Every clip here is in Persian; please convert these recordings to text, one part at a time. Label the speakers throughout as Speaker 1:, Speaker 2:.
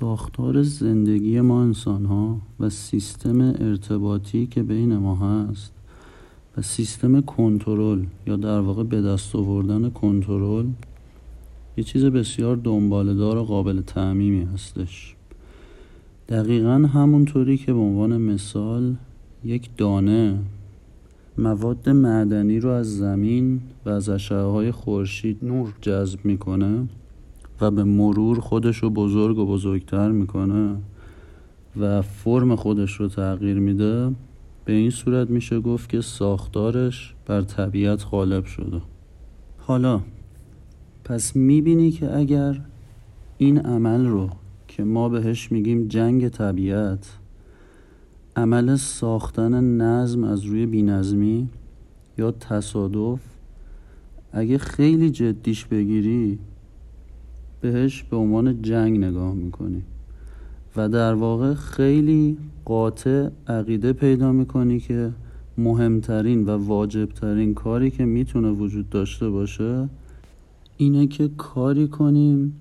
Speaker 1: ساختار زندگی ما انسان ها و سیستم ارتباطی که بین ما هست و سیستم کنترل یا در واقع به دست آوردن کنترل یه چیز بسیار دنبالدار و قابل تعمیمی هستش. دقیقا همونطوری که به عنوان مثال یک دانه مواد معدنی رو از زمین و از اشعه های خورشید نور جذب می‌کنه و به مرور خودش رو بزرگ و بزرگتر می‌کنه و فرم خودش رو تغییر میده به این صورت میشه گفت که ساختارش بر طبیعت غالب شده. حالا پس می‌بینی که اگر این عمل رو که ما بهش میگیم جنگ طبیعت عمل ساختن نظم از روی بینظمی یا تصادف اگه خیلی جدیش بگیری بهش به عنوان جنگ نگاه می‌کنی. و در واقع خیلی قاطع عقیده پیدا می‌کنی که مهمترین و واجبترین کاری که می‌تونه وجود داشته باشه اینه که کاری کنیم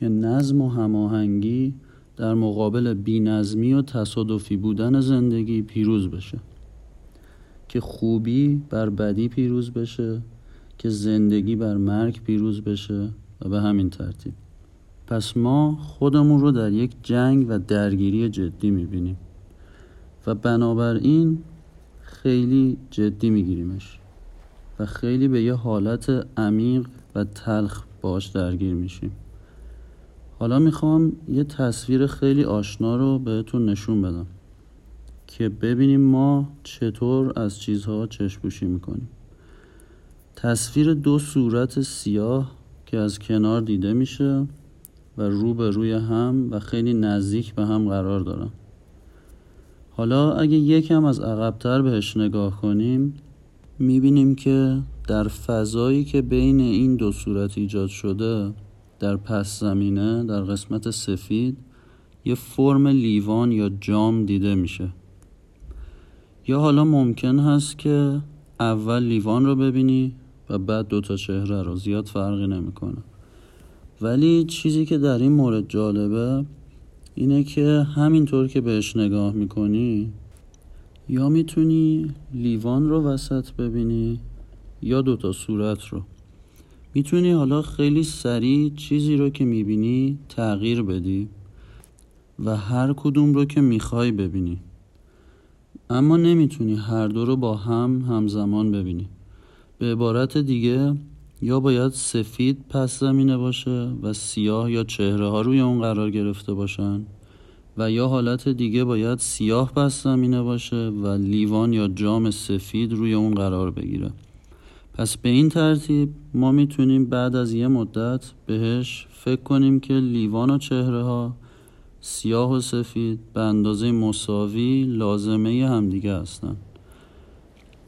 Speaker 1: که نظم و هماهنگی در مقابل بینظمی و تصادفی بودن زندگی پیروز بشه. که خوبی بر بدی پیروز بشه که زندگی بر مرگ پیروز بشه. و به همین ترتیب. پس ما خودمون رو در یک جنگ و درگیری جدی می‌بینیم. و بنابراین خیلی جدی میگیریمش. و خیلی به یه حالت عمیق و تلخ باش درگیر میشیم. حالا می‌خوام یه تصویر خیلی آشنا رو بهتون نشون بدم که ببینیم ما چطور از چیزها چشپوشی می‌کنیم. تصویر دو صورت سیاه که از کنار دیده میشه و رو به روی هم و خیلی نزدیک به هم قرار دارن. حالا اگه یکم از عقبتر بهش نگاه کنیم می‌بینیم که در فضایی که بین این دو صورت ایجاد شده در پس زمینه در قسمت سفید یه فرم لیوان یا جام دیده میشه. یا حالا ممکن هست که اول لیوان رو ببینی و بعد دوتا چهره رو زیاد فرقی نمی‌کنه. ولی چیزی که در این مورد جالبه اینه که همینطور که بهش نگاه می‌کنی یا می‌تونی لیوان رو وسط ببینی یا دوتا صورت رو. می‌تونی حالا خیلی سریع چیزی رو که می‌بینی تغییر بدی و هر کدوم رو که می‌خوای ببینی. اما نمی‌تونی هر دو رو با هم همزمان ببینی. به عبارت دیگه یا باید سفید پس زمینه باشه و سیاه یا چهره ها روی اون قرار گرفته باشن و یا حالت دیگه باید سیاه پس زمینه باشه و لیوان یا جام سفید روی اون قرار بگیره. پس به این ترتیب ما می‌تونیم بعد از یه مدت بهش فکر کنیم که لیوان و چهره ها سیاه و سفید به اندازه مساوی لازمه همدیگه هستن.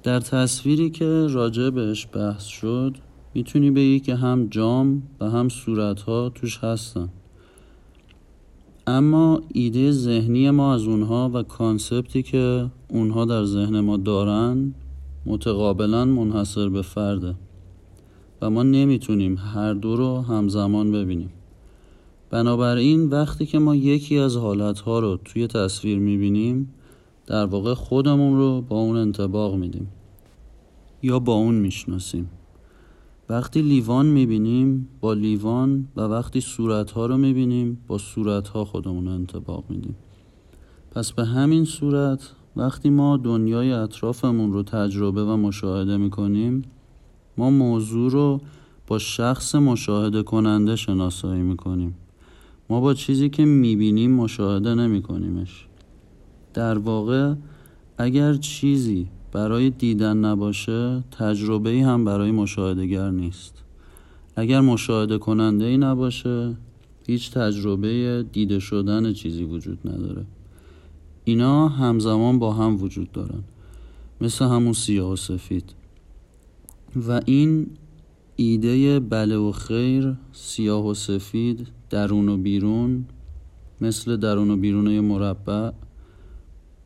Speaker 1: در تصویری که راجع بهش بحث شد می‌تونی بگی که هم جام و هم صورت ها توش هستن. اما ایده ذهنی ما از اونها و کانسپتی که اونها در ذهن ما دارن متقابلا منحصر به فرده. و ما نمی‌تونیم هر دو رو همزمان ببینیم. بنابراین وقتی که ما یکی از حالتها رو توی تصویر می‌بینیم در واقع خودمون رو با اون انتباق میدیم. یا با اون می‌شناسیم. وقتی لیوان می‌بینیم با لیوان و وقتی صورتها رو می‌بینیم با صورتها خودمون رو انتباق میدیم. پس به همین صورت وقتی ما دنیای اطرافمون رو تجربه و مشاهده می‌کنیم ما موضوع رو با شخص مشاهده کننده شناسایی می‌کنیم. ما با چیزی که می‌بینیم مشاهده نمیکنیمش. در واقع اگر چیزی برای دیدن نباشه تجربه ای هم برای مشاهدهگر نیست. اگر مشاهده کننده ای نباشه هیچ تجربه دیده شدن چیزی وجود نداره. اینا همزمان با هم وجود دارن مثل همون سیاه و سفید. و این ایده بله و خیر سیاه و سفید درون و بیرون مثل درون و بیرون مربع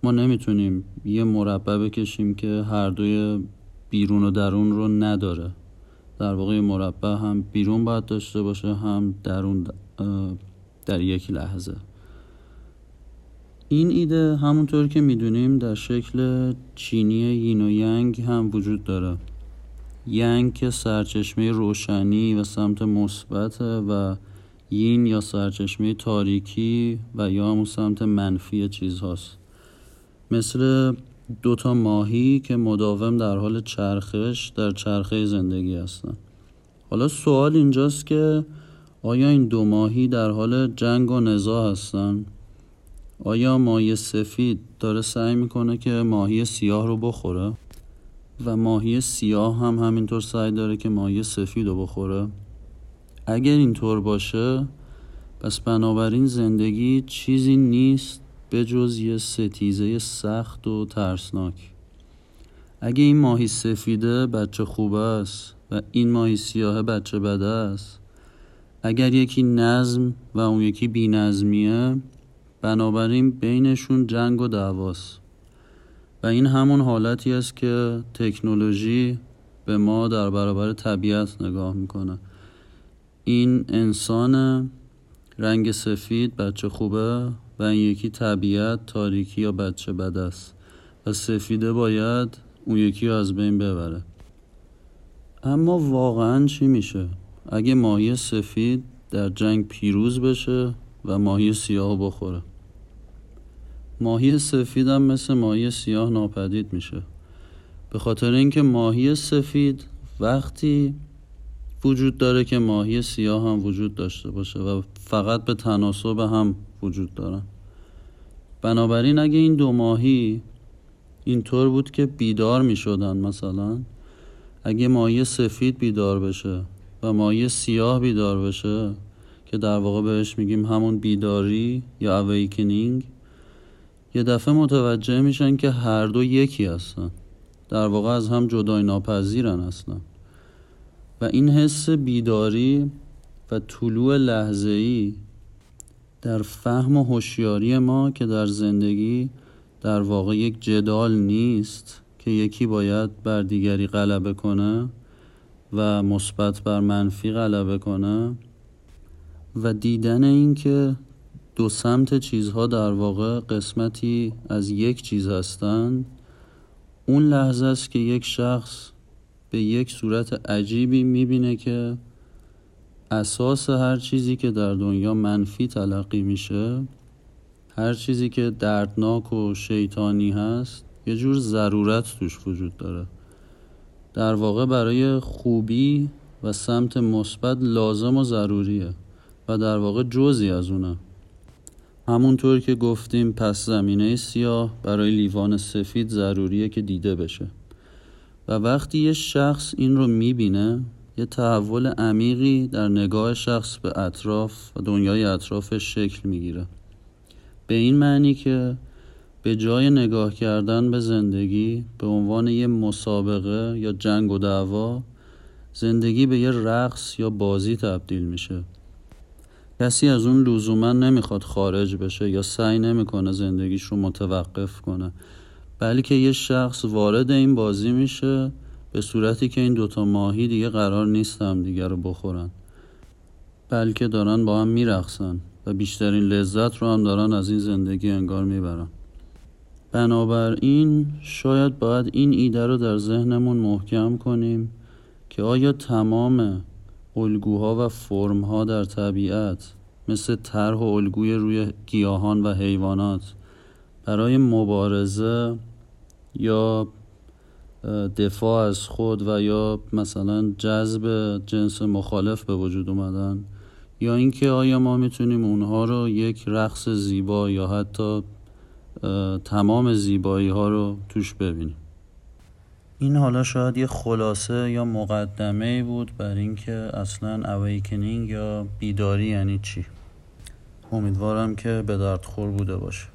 Speaker 1: ما نمی‌تونیم یه مربع بکشیم که هر دوی بیرون و درون رو نداره. در واقع مربع هم بیرون باید داشته باشه هم درون در یک لحظه. این ایده همونطور که می‌دونیم در شکل چینی یین و ینگ هم وجود داره. ینگ که سرچشمه روشنی و سمت مثبت و یین یا سرچشمه تاریکی و یا همون سمت منفی چیز هاست مثل دوتا ماهی که مداوم در حال چرخش در چرخه زندگی هستن حالا سوال اینجاست که آیا این دو ماهی در حال جنگ و نزاع هستن؟ آیا ماهی سفید داره سعی می‌کنه که ماهی سیاه رو بخوره؟ و ماهی سیاه هم همینطور سعی داره که ماهی سفید رو بخوره؟ اگر اینطور باشه پس بنابراین زندگی چیزی نیست به جز یه ستیزه سخت و ترسناک. اگه این ماهی سفیده بچه خوب است و این ماهی سیاه بچه بده است. اگر یکی نظم و اون یکی بی نظمیه بنابراین بینشون جنگ و دعواست. و این همون حالتی است که تکنولوژی به ما در برابر طبیعت نگاه می‌کنه. این انسان رنگ سفید بچه خوبه و این یکی طبیعت تاریکی یا بچه بد است. و سفیده باید اون یکی رو از بین ببره. اما واقعا چی میشه؟ اگه ماهی سفید در جنگ پیروز بشه و ماهی سیاه بخوره. ماهی سفید هم مثل ماهی سیاه ناپدید میشه. به خاطر اینکه ماهی سفید وقتی وجود داره که ماهی سیاه هم وجود داشته باشه و فقط به تناسب هم وجود دارن. بنابراین اگه این دو ماهی اینطور بود که بیدار می شدن مثلا اگه ماهی سفید بیدار بشه و ماهی سیاه بیدار بشه که در واقع بهش میگیم همون بیداری یا اویکنینگ یه دفعه متوجه میشن که هر دو یکی هستن. در واقع از هم جدای ناپذیرن اصلا. و این حس بیداری و طلوع لحظه ای در فهم و هوشیاری ما که در زندگی در واقع یک جدال نیست که یکی باید بر دیگری غلبه کنه و مثبت بر منفی غلبه کنه و دیدن این که دو سمت چیزها در واقع قسمتی از یک چیز هستند اون لحظه است که یک شخص به یک صورت عجیبی می‌بینه که اساس هر چیزی که در دنیا منفی تلقی میشه هر چیزی که دردناک و شیطانی هست یه جور ضرورت توش وجود داره. در واقع برای خوبی و سمت مثبت لازم و ضروریه و در واقع جزی از اونه. همونطور که گفتیم پس زمینه سیاه برای لیوان سفید ضروریه که دیده بشه. و وقتی یه شخص این رو می‌بینه یه تحول عمیقی در نگاه شخص به اطراف و دنیای اطرافش شکل می‌گیره. به این معنی که به جای نگاه کردن به زندگی به عنوان یه مسابقه یا جنگ و دعوا زندگی به یه رقص یا بازی تبدیل میشه. کسی از اون لزوما نمی‌خواد خارج بشه یا سعی نمی‌کنه زندگیش رو متوقف کنه بلکه یه شخص وارد این بازی میشه به صورتی که این دوتا ماهی دیگه قرار نیستم دیگه رو بخورن. بلکه دارن با هم میرقصن و بیشترین لذت رو هم دارن از این زندگی انگار می‌برن. بنابراین شاید باید این ایده رو در ذهنمون محکم کنیم که آیا تمام الگوها و فرمها در طبیعت مثل طرح و الگوی روی گیاهان و حیوانات برای مبارزه یا دفاع از خود و یا مثلا جذب جنس مخالف به وجود اومدن یا اینکه آیا ما می‌تونیم اونها رو یک رقص زیبا یا حتی تمام زیبایی ها رو توش ببینیم؟ این حالا شاید یه خلاصه یا مقدمه بود بر اینکه اصلا اویکنینگ یا بیداری یعنی چی؟ امیدوارم که به درد خور بوده باشه.